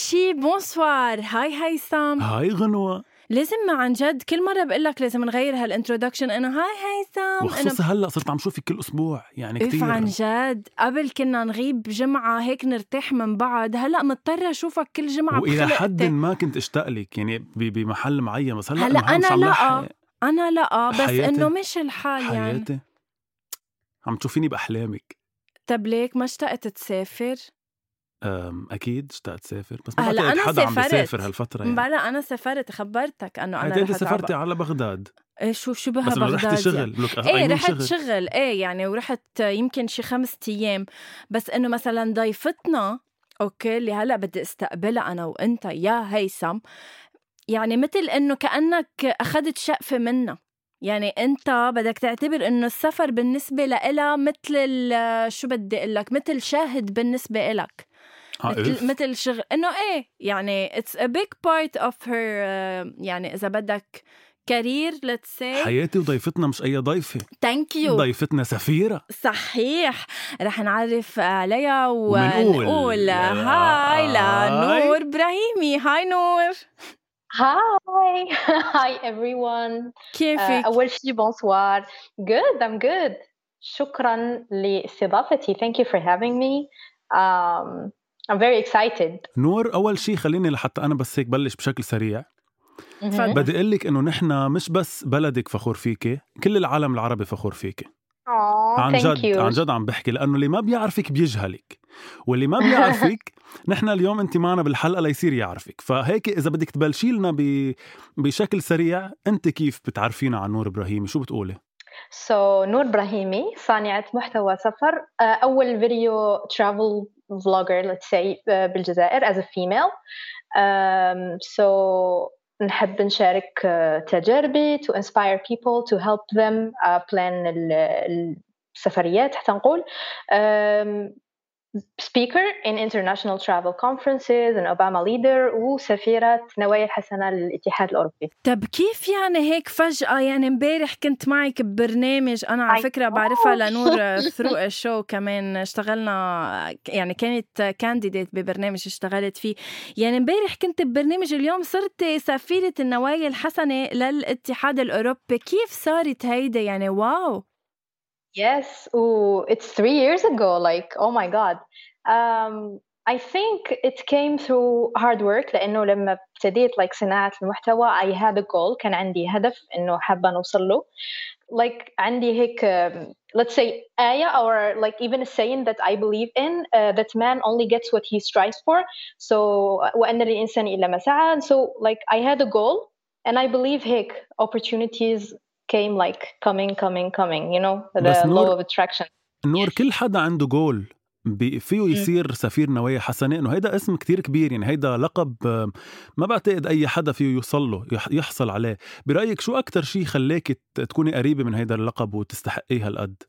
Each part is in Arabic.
شي bonsoir. Hi هيثم Hi غنوة. لازم عن جد كل مرة بقول لك لازم نغير هال introduction إنه Hi هيثم وخصوصا هلأ صرت عم شوفك كل أسبوع يعني كثير عن جد. قبل كنا نغيب جمعة هيك نرتاح من بعض هلأ مضطرة أشوفك كل جمعة وإلى حد. ما كنت أشتاق لك يعني بمحل معين. بس هلأ أنا عم لأ. لحق. أنا لأ. بس. إنه مش الحال يعني. حياتي. عم تشوفيني بأحلامك. طب ليك ما اشتقت تسافر؟ أكيد اشتقت اسافر بس ما هلا بعتقد أنا حدا عم سافرت. بيسافر هالفترة يعني. بلا أنا سافرت خبرتك أنا بعدين أنت رحت سافرتي على بغداد. إيه شو شو بها بس إنه بغداد؟ شغل. يعني. لك إيه رحت شغل. شغل. إيه يعني ورحت يمكن شي خمسة أيام. بس إنه مثلا ضيفتنا أوكي اللي هلأ بدي أستقبلها أنا وأنت يا هيثم يعني مثل إنه كأنك أخذت شقفة منا يعني أنت بدك تعتبر إنه السفر بالنسبة لإلها مثل شو بدي أقول لك مثل شاهد بالنسبة إلك. آه، مثل. مثل شغل إنه إيه يعني it's a big part of her uh, يعني إذا بدك career let's say حياتي وضيفتنا مش أي ضيفة thank you ضيفتنا سفيرة صحيح رح نعرف عليها ومنقول ونقول هاي لنور إبراهيمي هاي نور Hi, hi everyone. Uh, كيفك؟ أول شيء bonsoir. Good, I'm good. شكرا لإستضافتي. Thank you for having me. Um, I'm very excited. نور أول شيء خليني لحتى أنا بس هيك بلش بشكل سريع. بدي أقول لك إنه نحن مش بس بلدك فخور فيكي كل العالم العربي فخور فيكي عن thank جد you. عن جد عم بحكي لأنه اللي ما بيعرفك بيجهلك. واللي ما بيعرفك نحن اليوم أنت معنا بالحلقة ليصير يعرفك. فهيك إذا بدك تبلشي لنا ب... بشكل سريع أنت كيف بتعرفينا عن نور إبراهيمي؟ شو بتقولي؟ So نور إبراهيمي صانعة محتوى سفر uh, أول فيديو vlogger let's say uh, بالجزائر as a female. Um, so نحب نشارك uh, تجاربي to inspire people to help them uh, plan ال- السفريات حتى نقول um, speaker in international travel conferences and Obama leader وسفيرة نوايا الحسنة للاتحاد الأوروبي. طب كيف يعني هيك فجأة؟ يعني امبارح كنت معك ببرنامج أنا على فكرة. بعرفها لنور through ال show كمان اشتغلنا يعني كانت candidate ببرنامج اشتغلت فيه. يعني امبارح كنت ببرنامج اليوم صرت سفيرة النوايا الحسنة للاتحاد الأوروبي. كيف صارت هيدا؟ يعني wow! Yes, ooh, it's three years ago. Like, oh my God. Um, I think it came through hard work لأنه لما ابتديت like صناعة المحتوى I had a goal كان عندي هدف إنه حابة نوصل له. Like عندي هيك um, let's say آية or like even a saying that I believe in uh, that man only gets what he strives for. So وأن للإنسان إلا ما سعى. So like I had a goal and I believe هيك opportunities came like coming coming coming you know the بس law نور- of attraction. نور كل حدا عنده جول فيه يصير سفير نوايا حسنة إنه هيدا اسم كتير كبير يعني هيدا لقب ما بعتقد أي حدا فيه يوصل له يح- يحصل عليه. برأيك شو أكتر شيء خلاك تكوني قريبة من هيدا اللقب وتستحقيه هالقد؟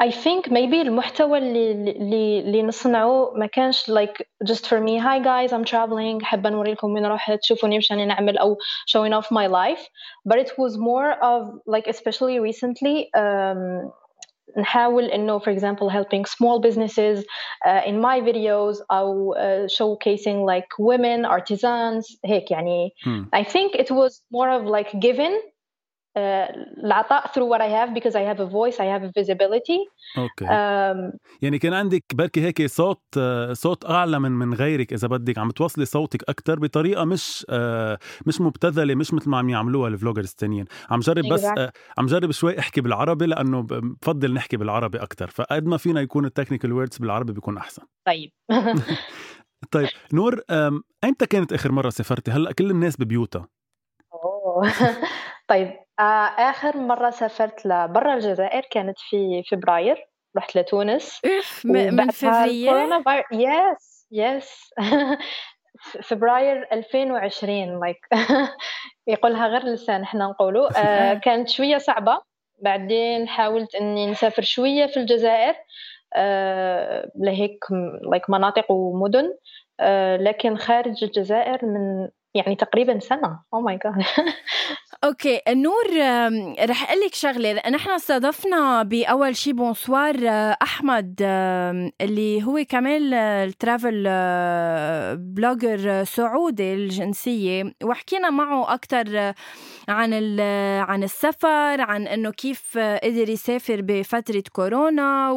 I think maybe المحتوى اللي اللي اللي نصنعه ما كانش like just for me hi guys I'm traveling حابة نوري لكم وين رحت تشوفوني وش أنا نعمل أو showing off my life but it was more of like especially recently um, نحاول إنه for example helping small businesses uh, in my videos أو uh, showcasing like women artisans هيك يعني هم. I think it was more of like given العطاء through what I have because I have a voice I have a visibility. okay. يعني كان عندك بركي هيك صوت صوت أعلى من من غيرك إذا بدك عم توصلي صوتك أكثر بطريقة مش مش مبتذلة مش مثل ما عم يعملوها ال vloggers الثانيين عم جرب بس عم جرب شوي احكي بالعربي لأنه بفضل نحكي بالعربي أكثر فقد ما فينا يكون ال technical words بالعربي بيكون أحسن. طيب. طيب نور ايمتى كانت آخر مرة سافرتي؟ هلأ كل الناس ببيوتها. طيب آه، آخر مرة سافرت لبرا الجزائر كانت في فبراير رحت لتونس. من فبراير؟ yes yes فبراير 2020 like يقولها غير لسان إحنا نقولوا. آه كانت شوية صعبة. بعدين حاولت إني نسافر شوية في الجزائر. آه لهيك like مناطق ومدن. آه لكن خارج الجزائر من يعني تقريبا سنة. oh my god okay نور رح أقول لك شغلة. نحن استضفنا بأول شي bonsoir آه، أحمد اللي هو كمان ال travel blogger سعودي الجنسية. وحكينا معه أكثر عن عن السفر عن إنه كيف قدر يسافر بفترة كورونا.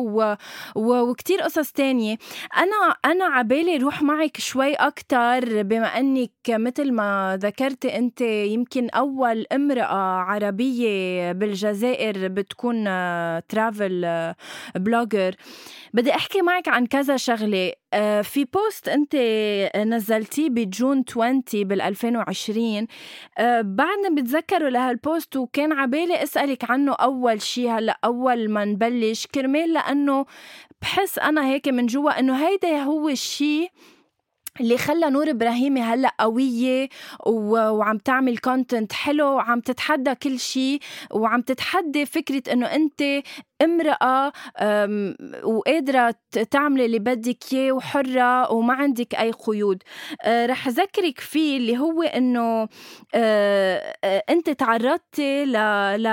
وكثير قصص تانية. أنا أنا عبالي روح معك شوي أكثر بما إنك مثل ما ذكرتي أنت يمكن أول امرأة عربية بالجزائر بتكون travel blogger بدي أحكي معك عن كذا شغلة. آه، في post أنت نزلتيه ب June 20 بال 2020 آه، بعدنا بتذكروا لهال post وكان عبالي أسألك عنه أول شيء هلا أول ما نبلش كرمال لأنه بحس أنا هيك من جوا إنه هيدا هو الشيء اللي خلى نور إبراهيمي هلأ قوية وعم تعمل كونتنت حلو وعم تتحدى كل شيء وعم تتحدى فكرة إنه أنت امرأة وقادرة تعملي اللي بدك إياه وحرة وما عندك أي قيود. أه، رح أذكرك فيه اللي هو إنه أه، أه، أنت تعرضتي ل ل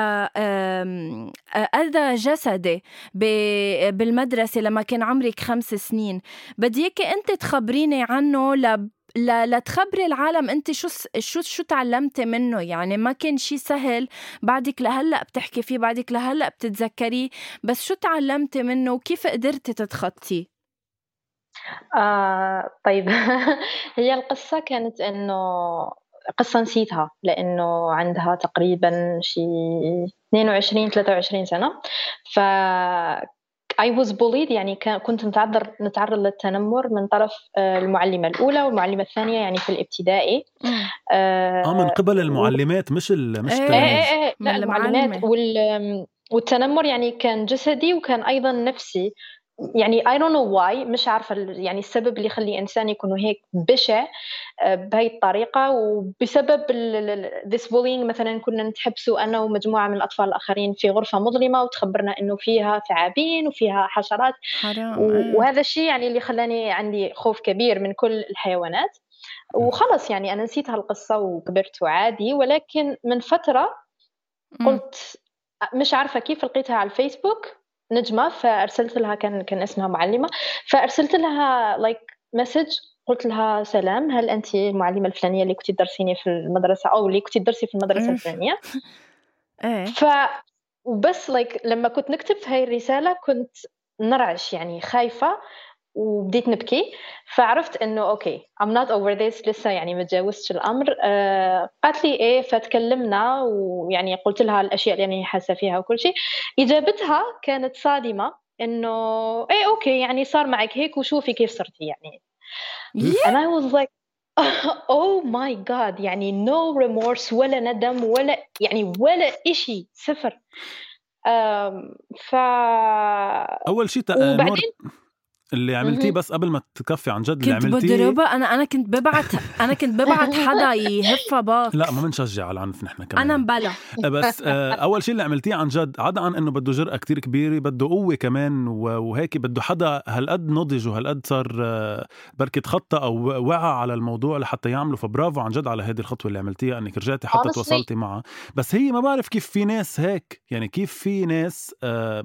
أذى جسدي بالمدرسة لما كان عمرك خمس سنين. بدي إياكي أنت تخبريني عنه لب لتخبري العالم انت شو شو شو تعلمتي منه. يعني ما كان شيء سهل. بعدك لهلأ بتحكي فيه بعدك لهلأ بتتذكريه. بس شو تعلمتي منه وكيف قدرتي تتخطيه؟ آه طيب. هي القصة كانت إنه قصة نسيتها لأنه عندها تقريبا شي 22 23 سنة. ف I was bullied يعني كنت نتعرض نتعرض للتنمر من طرف آه، المعلمة الأولى والمعلمة الثانية يعني في الابتدائي. آه, آه من قبل المعلمات مش ال مش إيه إيه إيه لا المعلمات وال والتنمر يعني كان جسدي وكان أيضا نفسي. يعني I don't know why مش عارفة يعني السبب اللي يخلي إنسان يكون هيك بشع آه، بهي الطريقة. وبسبب this bullying مثلا كنا نتحبسوا أنا ومجموعة من الأطفال الآخرين في غرفة مظلمة وتخبرنا إنه فيها ثعابين وفيها حشرات. حرام. وهذا الشيء يعني اللي خلاني عندي خوف كبير من كل الحيوانات. وخلص يعني أنا نسيت هالقصة وكبرت وعادي. ولكن من فترة قلت مش عارفة كيف لقيتها على الفيسبوك. نجمة فأرسلت لها كان كان اسمها معلمة. فأرسلت لها لايك like مسج قلت لها سلام هل أنت المعلمة الفلانية اللي كنت تدرسيني في المدرسة أو اللي كنت تدرسي في المدرسة الفلانية؟ إيه. ف وبس like لما كنت نكتب في هاي الرسالة كنت نرعش يعني خايفة. وبديت نبكي فعرفت إنه okay I'm not over this لسه يعني ما تجاوزتش الأمر. آه قالت لي إيه فتكلمنا ويعني قلت لها الأشياء اللي أنا حاسة فيها وكل شيء. إجابتها كانت صادمة إنه إيه okay يعني صار معك هيك وشوفي كيف صرتي يعني. I was like oh my god يعني no remorse ولا ندم ولا يعني ولا إشي صفر. ف أول شيء وبعدين اللي عملتيه بس قبل ما تكفي عن جد اللي عملتيه كنت أنا أنا كنت ببعت أنا كنت ببعت حدا يهفها back لا ما بنشجع على العنف نحن كمان. أنا مبلا. بس آه، أول شيء اللي عملتيه عن جد عدا عن إنه بده جرأة كتير كبيرة بده قوة كمان وهيك بده حدا هالقد نضج وهالقد صار آه، بركي تخطى أو وعى على الموضوع لحتى يعمله. فبرافو عن جد على هذه الخطوة اللي عملتيها. أنك رجعتي حتى تواصلتي معها. بس هي ما بعرف كيف في ناس هيك يعني كيف في ناس آه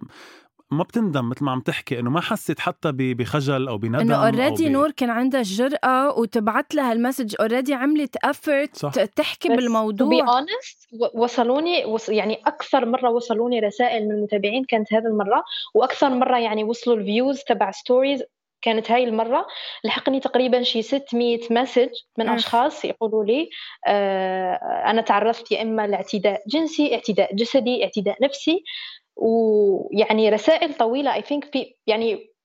ما بتندم مثل ما عم تحكي إنه ما حست حتى بخجل أو بندم إنه أو اوريدي ب- نور كان عندها الجرأة وتبعت لها ال message already عملت effort صح. تحكي بالموضوع honest و- وصلوني وص يعني أكثر مرة وصلوني رسائل من المتابعين كانت هذه المرة وأكثر مرة يعني وصلوا ال views تبع stories كانت هاي المرة لحقني تقريبا شي 600 message من أف. أشخاص يقولوا لي آه أنا تعرضت يا إما لاعتداء جنسي اعتداء جسدي اعتداء نفسي ويعني رسائل طويلة I think في يعني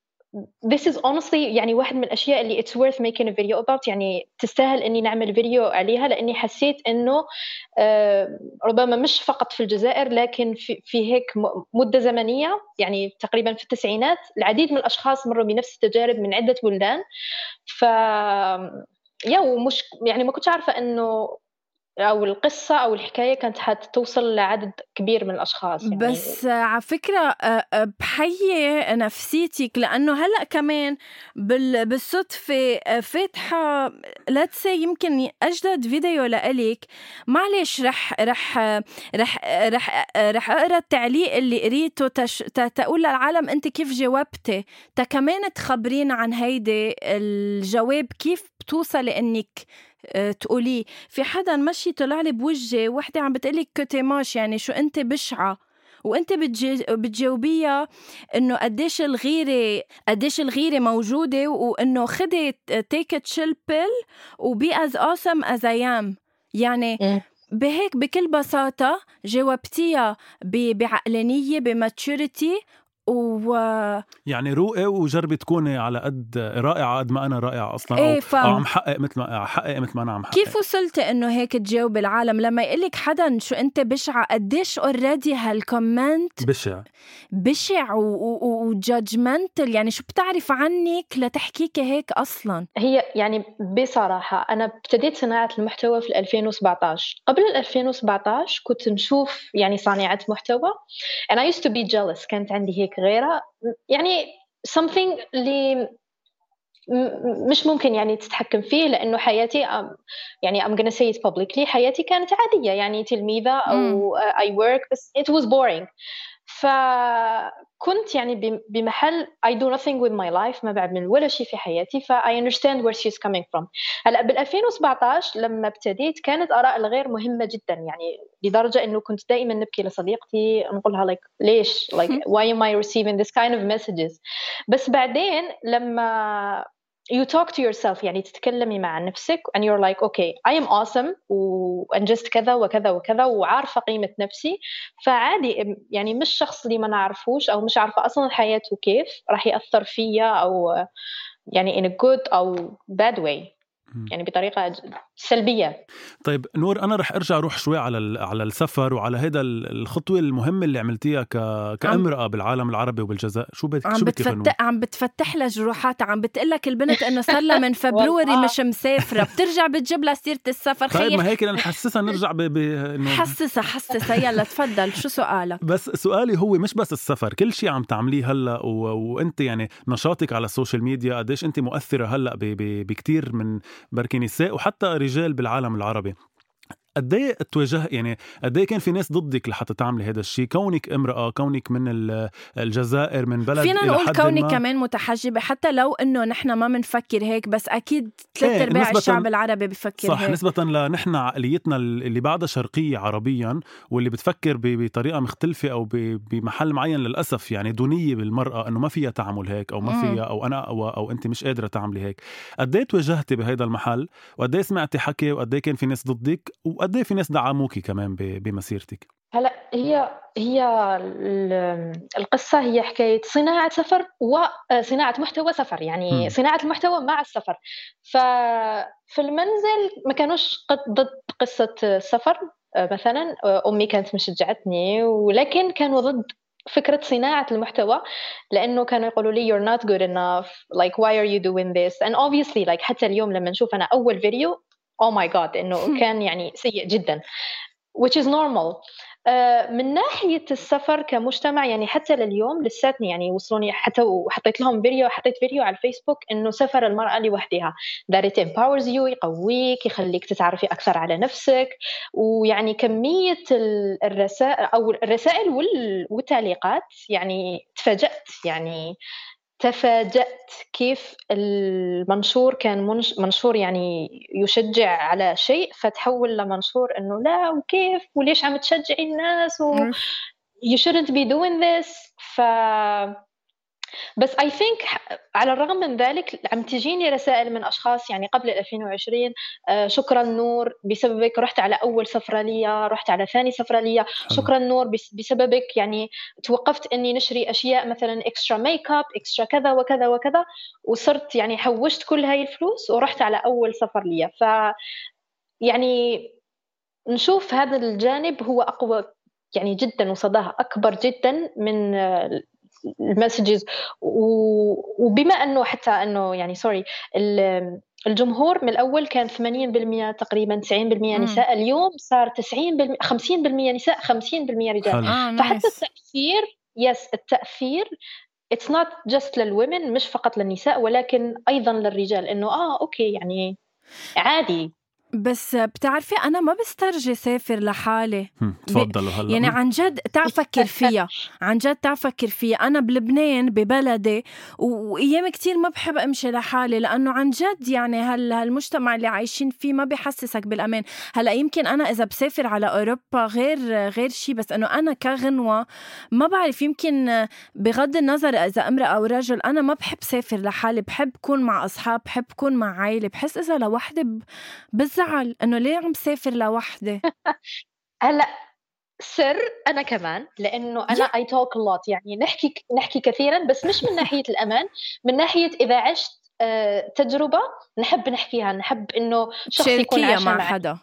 this is honestly يعني واحد من الأشياء اللي it's worth making a video about. يعني تستاهل إني نعمل فيديو عليها لإني حسيت إنه آه، ربما مش فقط في الجزائر لكن في, في هيك مدة زمنية يعني تقريبا في التسعينات العديد من الأشخاص مروا بنفس التجارب من عدة بلدان. ف يا ومش يعني ما كنتش عارفة إنه أو القصة أو الحكاية كانت حتوصل لعدد كبير من الأشخاص يعني بس على فكرة آه، آه، بحيي نفسيتك لأنه هلأ كمان بال- بالصدفة آه، فاتحة لتس يمكن أجدد فيديو لإلك. معلش رح رح رح رح رح أقرأ التعليق اللي قريته تش تقول للعالم أنت كيف جاوبتي. تا كمان تخبرينا عن هيدي الجواب كيف بتوصلي إنك آه، تقوليه. في حدا مشي طلع لي بوجهي وحدة عم بتقلي كوتيماش يعني شو أنت بشعة؟ وأنت بتجي بتجاوبيها إنه قديش الغيرة قديش الغيرة موجودة وإنه خدي take chill pill و be as awesome as I am يعني مم. بهيك بكل بساطة جاوبتيها ب- بعقلانية ب maturity و يعني روقي وجربي تكوني على قد رائعة قد ما أنا رائعة أصلا إيه، أو, فاهم. أو عم حقق مثل ما حقق مثل ما أنا عم حقق. كيف وصلتي إنه هيك تجاوب العالم؟ لما يقلك حدا شو أنت بشعه قديش already هال comment بشع. بشع وجادجمنتال؟ يعني شو بتعرف عنك لتحكيكي هيك أصلا؟ هي يعني بصراحة أنا ابتديت صناعة المحتوى في 2017 قبل 2017 كنت نشوف يعني صانعات محتوى and I used to be jealous كانت عندي هيك غيرة يعني something اللي مش ممكن يعني تتحكم فيه لأنه حياتي يعني I'm gonna say it publicly حياتي كانت عادية يعني أو uh, I work بس it was boring. فكنت يعني بم- بمحل I do nothing with my life ما بعمل ولا شيء في حياتي ف I understand where she's coming from. هلأ بال 2017 لما ابتديت كانت آراء الغير مهمة جدا يعني لدرجة إنه كنت دائما نبكي لصديقتي نقولها like ليش؟ like why am I receiving this kind of messages بس بعدين لما you talk to yourself يعني تتكلمي مع نفسك and you're like okay I am awesome وأنجزت كذا وكذا وكذا وعارفة قيمة نفسي فعادي يعني مش شخص اللي ما نعرفوش أو مش عارفة أصلا حياته كيف راح يأثر فيا أو يعني in a good أو bad way. يعني بطريقة ج- سلبية. طيب نور أنا رح أرجع أروح شوي على ال- على السفر وعلى هيدا ال- الخطوة المهمة اللي عملتيها ك... كأمرأة بالعالم العربي وبالجزائر. شو بدك عم شو بتفتح عم بتفتح لها جروحاتها عم بتقلك البنت إنه صار لها من فبروري. مش مسافرة. بترجع بتجيب لها سيرة السفر. طيب ما خيي هيك نحسسها نرجع ب... ب... إنه حسسها حسسها. يلا تفضل. شو سؤالك؟ بس سؤالي هو مش بس السفر كل شيء عم تعمليه هلأ و... وأنت يعني نشاطك على ال social media قديش أنت مؤثرة هلأ ب... ب... بكتير من بركي نساء وحتى رجال بالعالم العربي. قد إيه تواجه يعني قد إيه كان في ناس ضدك لحتى تعملي هذا الشيء؟ كونك امرأة كونك من ال- الجزائر من بلد فينا نقول كونك ما. كمان متحجبة حتى لو إنه نحن ما بنفكر هيك بس أكيد ثلاث إيه، أرباع نسبةً- الشعب العربي بفكر صح هيك. نسبة لنحن عقليتنا اللي بعدها شرقية عربيا واللي بتفكر ب- بطريقة مختلفة أو ب- بمحل معين للأسف يعني دونية بالمرأة إنه ما فيها تعمل هيك أو ما. فيها أو أنا أو, أو أنت مش قادرة تعملي هيك. قد إيه تواجهتي بهيدا المحل؟ وقد إيه سمعتي حكي؟ وقد إيه كان في ناس ضدك؟ وقد إيه في ناس دعموكي كمان بمسيرتك؟ هلا هي هي ال- القصة هي حكاية صناعة سفر وصناعة محتوى سفر يعني مم. صناعة المحتوى مع السفر. ففي المنزل ما كانوش قد- ضد قصة السفر مثلا أمي كانت مشجعتني ولكن كانوا ضد فكرة صناعة المحتوى لأنه كانوا يقولوا لي you're not good enough like why are you doing this? and obviously like حتى اليوم لما نشوف أنا أول فيديو oh my god إنه كان يعني سيء جدا. Which is normal. آه، من ناحية السفر كمجتمع يعني حتى لليوم لساتني يعني وصلوني حتى وحطيت لهم فيديو حطيت فيديو على الفيسبوك إنه سفر المرأة لوحدها. That it empowers you يقويك يخليك تتعرفي أكثر على نفسك. ويعني كمية الرسائل أو الرسائل والتعليقات يعني تفاجأت. يعني تفاجأت كيف المنشور كان منشور يعني يشجع على شيء فتحول لمنشور إنه لا وكيف؟ وليش عم تشجعي الناس؟ و you shouldn't be doing this. ف بس I think على الرغم من ذلك عم تجيني رسائل من أشخاص يعني قبل 2020 آه شكرا نور بسببك رحت على أول سفرة لي رحت على ثاني سفرة لي شكرا نور بسببك يعني توقفت إني نشري أشياء مثلا extra make up extra كذا وكذا وكذا وصرت يعني حوشت كل هاي الفلوس ورحت على أول سفر لي ف يعني نشوف هذا الجانب هو أقوى يعني جدا وصداها أكبر جدا من ال messages وبما أنه حتى أنه يعني sorry الجمهور من الأول كان 80% تقريبا 90% نساء. اليوم صار 90% 50% نساء 50% رجال. آه فحتى التأثير yes التأثير it's not just لل women مش فقط للنساء ولكن أيضا للرجال. إنه آه okay يعني عادي. بس بتعرفي أنا ما بسترجي سافر لحالي. تفضلوا هلا. يعني عن جد تعال فكر فيها. عن جد تعال فكر فيها. أنا بلبنان ببلدي وأيام كتير ما بحب أمشي لحالي لأنه عن جد يعني هال هالمجتمع اللي عايشين فيه ما بحسسك بالأمان. هلأ يمكن أنا إذا بسافر على أوروبا غير غير شيء بس إنه أنا كغنوة ما بعرف يمكن بغض النظر إذا امرأة أو رجل أنا ما بحب سافر لحالي. بحب كون مع أصحاب بحب كون مع عائله بحس إذا لوحدي بز بزعل إنه ليه عم سافر لوحدي هلا سر أنا كمان لأنه أنا اي توك لوت يعني نحكي نحكي كثيرا بس مش من ناحية الأمان من ناحية إذا عشت آه، تجربة نحب نحكيها نحب إنه شخص يكون مع حدا.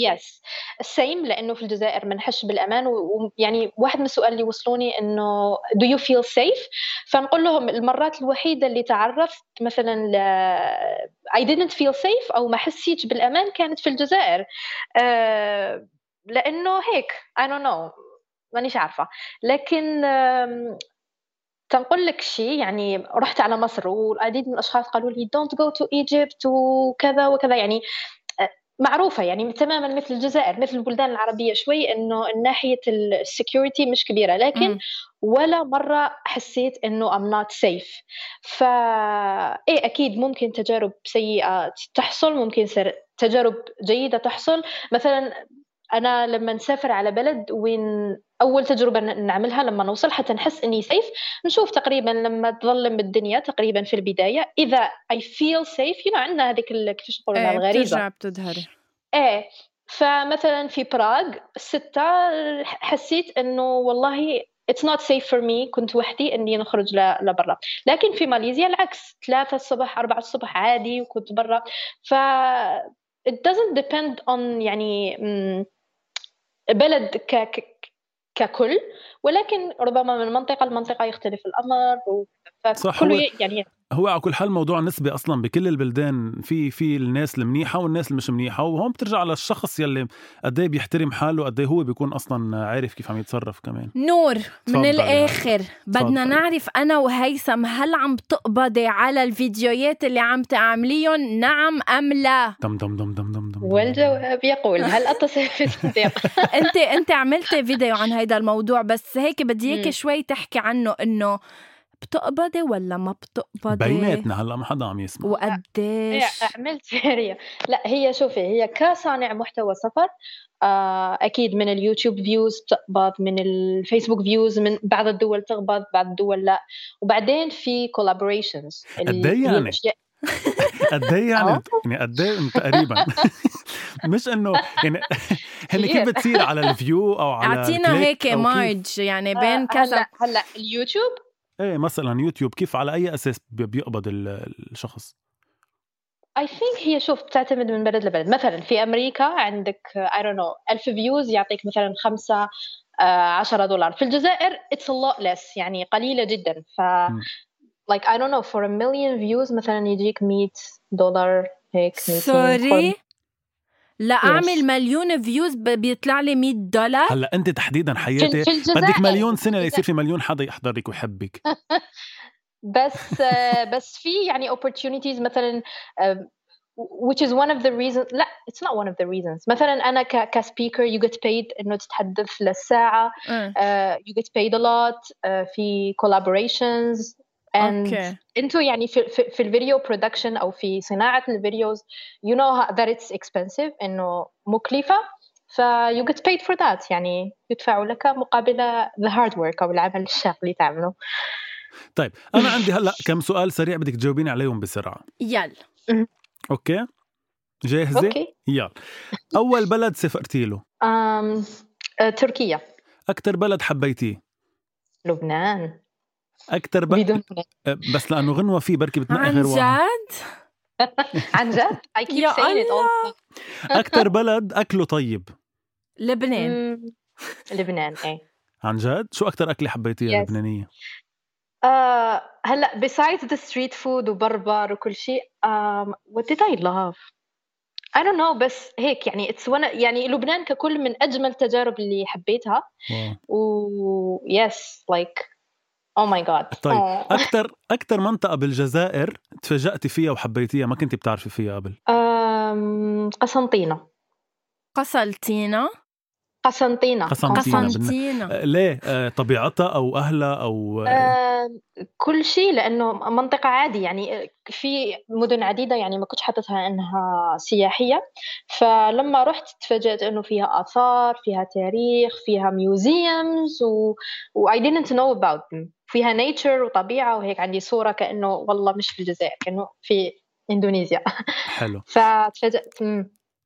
يس السيم لأنه في الجزائر ما نحش بالامان ويعني واحد من السؤال اللي وصلوني إنه do you feel safe فنقول لهم المرات الوحيدة اللي تعرفت مثلا. I didn't feel safe أو ما حسيتش بالأمان كانت في الجزائر. أه لأنه هيك I don't know مانيش عارفة. لكن تنقول لك شيء يعني رحت على مصر والعديد من الأشخاص قالوا لي don't go to Egypt وكذا وكذا يعني معروفة يعني تماما مثل الجزائر مثل البلدان العربية شوي إنه ناحية ال security مش كبيرة لكن م. ولا مرة حسيت إنه I'm not safe ف إيه أكيد ممكن تجارب سيئة تحصل ممكن تجارب جيدة تحصل مثلا أنا لما نسافر على بلد وين أول تجربة نعملها لما نوصل حتى نحس إني safe نشوف تقريبا لما تظلم بالدنيا تقريبا في البداية إذا I feel safe you عندنا هذيك كيفاش نقولوا إيه الغريزة. بترجع بتظهري إيه فمثلا في براغ ستة حسيت إنه والله it's not safe for me كنت وحدي إني نخرج لبرا. لكن في ماليزيا العكس ثلاثة الصبح أربعة الصبح عادي وكنت برا. ف it doesn't depend on يعني بلد ك ككل ولكن ربما من منطقة لمنطقة يختلف الأمر صح هو يعني هو على كل حال موضوع نسبي أصلا بكل البلدان في في الناس المنيحة والناس اللي مش منيحة وهون بترجع على الشخص يلي قد إيه بيحترم حاله قد إيه هو بيكون أصلا عارف كيف عم يتصرف كمان. نور من الآخر بدنا نعرف أنا وهيثم هل عم تقبضي على الفيديوهات اللي عم تعمليهم نعم أم لا؟ دم دم دم دم دم دم. والجواب يقول هل أتصل في الصديق؟ أنت أنت عملتي فيديو عن هذا الموضوع بس هيك بدي اياك شوي تحكي عنه إنه بتقبضي ولا ما بتقبضي؟ بيناتنا هلا ما حدا عم يسمع. وقديش؟ عملت سيريا. لا هي شوفي هي كصانع محتوى سفر آه، أكيد من اليوتيوب views بتقبض من الفيسبوك views من بعض الدول تقبض بعض الدول لا. وبعدين في collaborations قد إيه يعني؟ قد إيه يعني؟ آه. يعني قد إيه؟ تقريبا. مش إنه يعني هن كيف بتصير على ال view أو على أعطينا هيك marge يعني بين آه، كذا. هلأ هلا اليوتيوب؟ إيه مثلا يوتيوب كيف على أي أساس بيقبض الشخص؟ I think هي شوف بتعتمد من بلد لبلد. مثلا في أمريكا عندك I don't know 1000 views يعطيك مثلا 5 10 دولار. في الجزائر it's a lot less يعني قليلة جدا. ف like I don't know for a million views مثلا يجيك 100 دولار هيك sorry. لا اعمل مليون views بيطلع لي 100 دولار؟ هلأ أنت تحديدا حياتي بدك مليون سنة. ليصير في مليون حدا يحضرك ويحبك. بس آه، بس في يعني opportunities مثلا which is one of the reasons لا it's not one of the reasons. مثلا أنا ك ك speaker you get paid إنه تتحدث للساعة uh, you get paid a lot uh, في collaborations and أنتوا يعني في, في, في ال video production أو في صناعة ال videos you know how- that it's expensive إنه مكلفة ف you get paid for that. يعني يدفعوا لك مقابل the hard work أو العمل الشاق اللي تعمله. طيب أنا عندي هلأ كم سؤال سريع بدك تجاوبيني عليهم بسرعة. يلا. okay؟ جاهزة؟ okay. يلا. أول بلد سافرتي له؟ um, uh, تركيا. أكثر بلد حبيتيه؟ لبنان. أكثر بلد بدون بس لأنه غنوة فيه بركي بتنقي عن غير واحد جد؟ عن جد؟ I keep يا saying it all the أكثر بلد أكله طيب؟ لبنان. لبنان إيه. عن جد؟ شو أكثر أكلة حبيتيها Yes. لبنانيه آه هلأ besides the street food وبربر وكل شيء um, what did I love? I don't know بس هيك يعني it's one يعني لبنان ككل من أجمل التجارب اللي حبيتها. واو. و yes like oh my god. طيب Oh. أكثر أكثر منطقة بالجزائر تفاجأتي فيها وحبيتيها ما كنتي بتعرفي فيها قبل؟ um, قسنطينة. قسلتينا قسنطينة. قسنطينة. آه، ليه؟ آه، طبيعتها أو أهلها أو آه، آه، كل شيء لأنه منطقة عادي يعني في مدن عديدة يعني ما كنتش حاطتها إنها سياحية. فلما رحت تفاجأت إنه فيها آثار فيها تاريخ فيها ميوزيومز و... و I didn't know about them. فيها nature وطبيعة وهيك. عندي صورة كأنه والله مش في الجزائر كأنه في اندونيسيا حلو. فتفاجأت.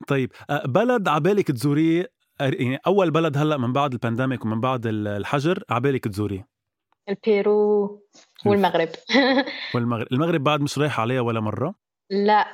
طيب بلد عبالك تزوريه يعني أول بلد هلأ من بعد ال pandemic ومن بعد ال- الحجر عبالك تزوريه البيرو والمغرب. والمغرب. المغرب بعد مش رايح عليها ولا مرة؟ لا.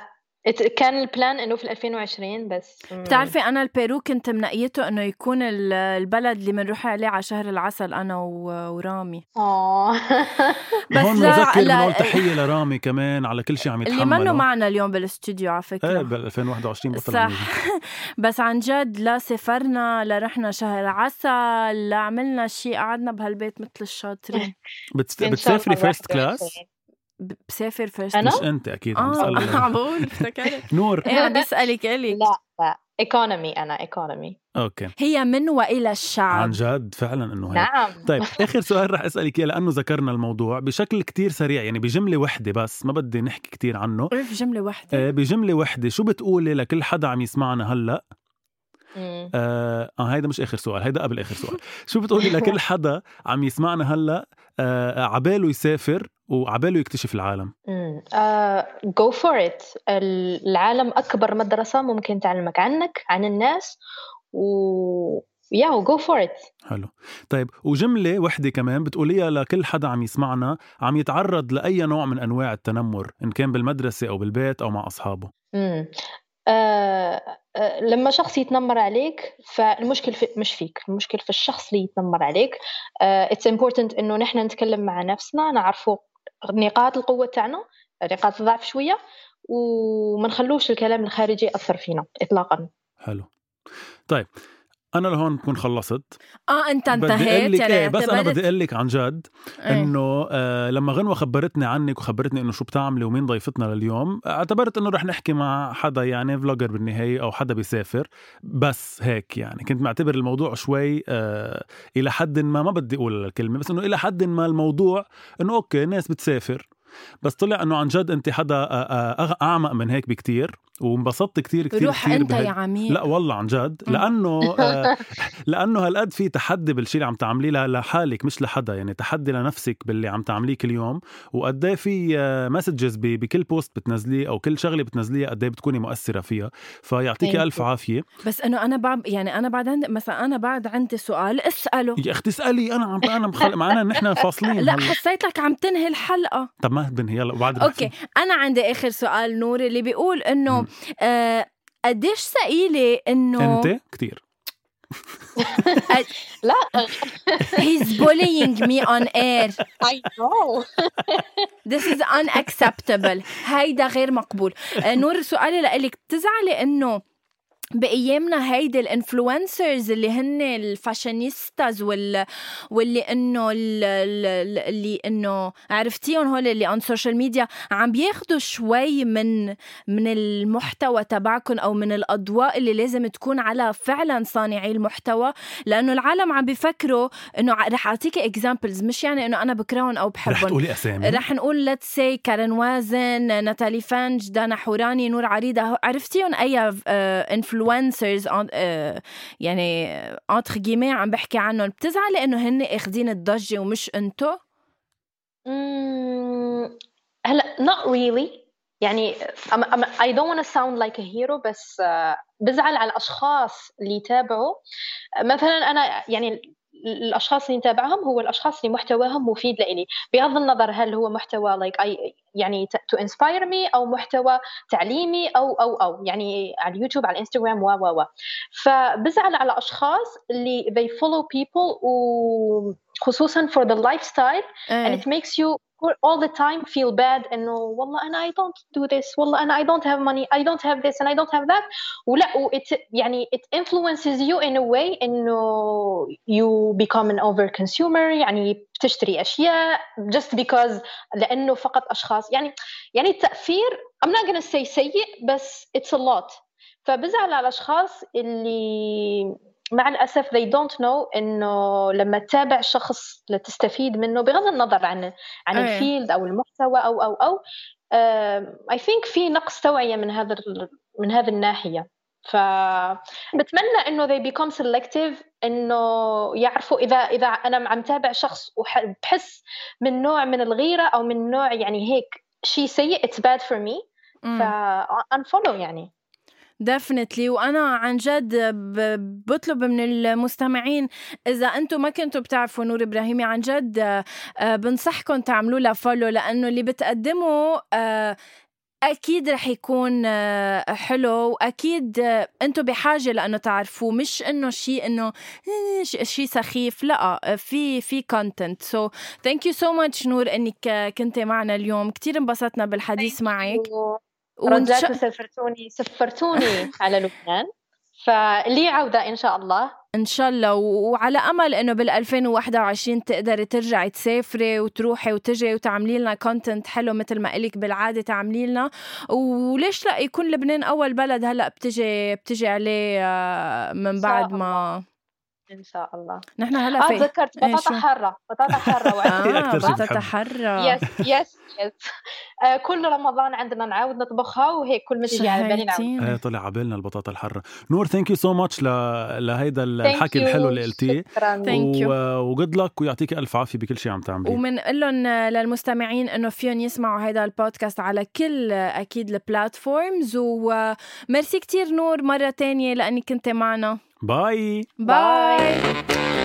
كان ال plan إنه في 2020 بس. بتعرفي أنا البيرو كنت منقيته إنه يكون ال- البلد اللي بنروح عليه على شهر العسل أنا ورامي. آه. بس هون لا- بذكر لا- بنقول تحية لرامي كمان على كل شيء عم اللي يتحمله. منه معنا اليوم بالاستوديو على إيه فكره بال 2021 بطل صح. بس عن جد لا سافرنا لا رحنا شهر عسل لا عملنا شيء قعدنا بهالبيت مثل الشاطرين. بتسافري first 21. class بسافر first أنا؟ مش أنت أكيد عم آه بسأل عم بقول افتكرت نور. إيه عم بسألك الك لا لا. economy أنا economy okay. هي من وإلى عن الشعب جد؟ فعلا إنه هيك. نعم. طيب آخر سؤال رح أسألك إياه لأنه ذكرنا الموضوع بشكل كتير سريع يعني بجملة وحدة بس ما بدي نحكي كتير عنه. في جملة واحدة آه، بجملة وحدة شو بتقولي لكل حدا عم يسمعنا هلأ. آه, آه هيدا مش آخر سؤال هيدا قبل آخر سؤال. شو بتقولي لكل حدا عم يسمعنا هلأ آه عباله يسافر وعباله يكتشف العالم. آه، go for it. العالم أكبر مدرسة ممكن تعلمك عنك عن الناس و يا go for it. حلو. طيب وجملة وحدة كمان بتقوليها لكل حدا عم يسمعنا عم يتعرض لأي نوع من أنواع التنمر إن كان بالمدرسة أو بالبيت أو مع أصحابه؟ مم. آه، آه، لما شخص يتنمر عليك فالمشكل في مش فيك المشكل في الشخص اللي يتنمر عليك. آه، it's important إنه نحن نتكلم مع نفسنا نعرفوا نقاط القوة تاعنا نقاط الضعف شوية وما نخلوش الكلام الخارجي يأثر فينا إطلاقا. حلو. طيب أنا لهون بكون خلصت. آه أنت انتهيت لك يعني إيه بس أنا بدي أقول لك عن جد إيه. إنه آه لما غنوة خبرتني عنك وخبرتني إنه شو بتعملي ومين ضيفتنا لليوم اعتبرت إنه رح نحكي مع حدا يعني فلوجر بالنهاية أو حدا بيسافر. بس هيك يعني كنت معتبر الموضوع شوي آه إلى حد ما ما بدي أقول الكلمة بس إنه إلى حد ما الموضوع إنه okay ناس بتسافر. بس طلع إنه عن جد أنت حدا آه، آه، أعمق من هيك بكتير. وانبسطت كتير كتير روح كتير أنت بهال- يا عميق. لا والله عن جد. لأنه آه لأنه هالقد في تحدي بالشيء اللي عم تعمليه لحالك مش لحدا. يعني تحدي لنفسك باللي عم تعمليه كل يوم. وقد إيه في messages بكل post بتنزليه أو كل شغلة بتنزليها قد إيه بتكوني مؤثرة فيها. فيعطيكي ألف. عافية. بس انه أنا بعد يعني أنا بعد عندي مثلا أنا بعد عندي سؤال اسأله. يا أختي اسألي. أنا عم أنا مخل... معنا نحن فاصلين لا هلأ. حسيتك عم تنهي الحلقة. طب ما بنهي يلا وبعد okay. أنا عندي آخر سؤال نوري اللي بيقول إنه. آه قديش ثقيلة إنه انت؟ كتير. لا. He's bullying me on air. I know. This is unacceptable. هيدا غير مقبول. آه، نور سؤالي لإلك. بتزعلي إنه بأيامنا هيدي ال influencers اللي هن ال fashionistas وال واللي إنه اللي إنه عرفتيهم هول اللي on social media عم بياخذوا شوي من من المحتوى تبعكم أو من الأضواء اللي لازم تكون على فعلا صانعي المحتوى لأنه العالم عم بيفكروا إنه رح اعطيك examples مش يعني إنه أنا بكرههم أو بحبهم رح تقولي أسامي. رح نقول let's see كارن وازن ناتالي فانج دانا حوراني نور عريضة عرفتيهم أي influencers influencers آه، يعني انتر جيمي عم بحكي عنهم. بتزعلي إنه هن أخذين الضجة ومش أنتو؟ هلا not really. يعني I don't want to sound like a hero بس uh, بزعل على الأشخاص اللي يتابعوا. مثلا أنا يعني الأشخاص اللي نتابعهم هو الأشخاص اللي محتواهم مفيد لإلي. بغض النظر هل هو محتوى like I يعني to inspire me أو محتوى تعليمي أو أو أو. يعني على اليوتيوب على الإنستغرام و و و. فبزعل على أشخاص اللي they follow people وخصوصا for the lifestyle and it makes you all the time feel bad انه والله انا I don't do this والله انا I don't have money I don't have this and I don't have that ولا it يعني it influences you in a way انه you become an over consumer يعني بتشتري اشياء just because لانه فقط اشخاص يعني يعني التاثير I'm not gonna say سيء بس it's a lot فبزعل على الاشخاص اللي مع الأسف they don't know إنه لما تتابع شخص لتستفيد منه بغض النظر عن عن أيه. الفيلد أو المحتوى أو أو أو اي uh, ثينك في نقص توعية من هذا من هذه الناحية. فبتمنى إنه they become selective إنه يعرفوا اذا إذا أنا عم تابع شخص وبحس من نوع من الغيرة أو من نوع يعني هيك شيء سيء it's bad for me. ف unfollow يعني. definitely وأنا عن جد بطلب من المستمعين إذا أنتم ما كنتوا بتعرفوا نور إبراهيمي عن جد آه، بنصحكم تعملوا لها follow لأنه اللي بتقدمه آه، أكيد رح يكون آه، حلو وأكيد أنتم بحاجة لأنه تعرفوه. مش إنه شيء إنه شيء سخيف لا في في content so thank you so much نور إنك كنت معنا اليوم. كثير انبسطنا بالحديث معك. رجعتوا سفرتوني سفرتوني على لبنان. فلي عودة إن شاء الله. إن شاء الله. وعلى أمل إنه بال 2021 تقدري ترجعي تسافري وتروحي وتجي وتعملي لنا content حلو مثل ما إلك بالعادة تعملي لنا. وليش لا يكون لبنان أول بلد هلأ بتجي بتجي عليه آه، من بعد ما إن شاء الله. نحن هلا آه، في تذكرت بطاطا حارة بطاطا حارة آه بطاطا حارة. yes yes yes كل رمضان عندنا نعاود نطبخها وهيك كل ما تجي على بالي نعاود إيه طلع على بالنا البطاطا الحارة. نور thank you so much لهيدا الحكي الحلو اللي قلتيه. و good luck ويعطيك ألف عافية بكل شيء عم تعمليه. وبنقول لهم للمستمعين إنه فيهم يسمعوا هيدا البودكاست على كل أكيد البلاتفورمز وميرسي كتير نور مرة تانية لانك كنت معنا. Bye. Bye. Bye.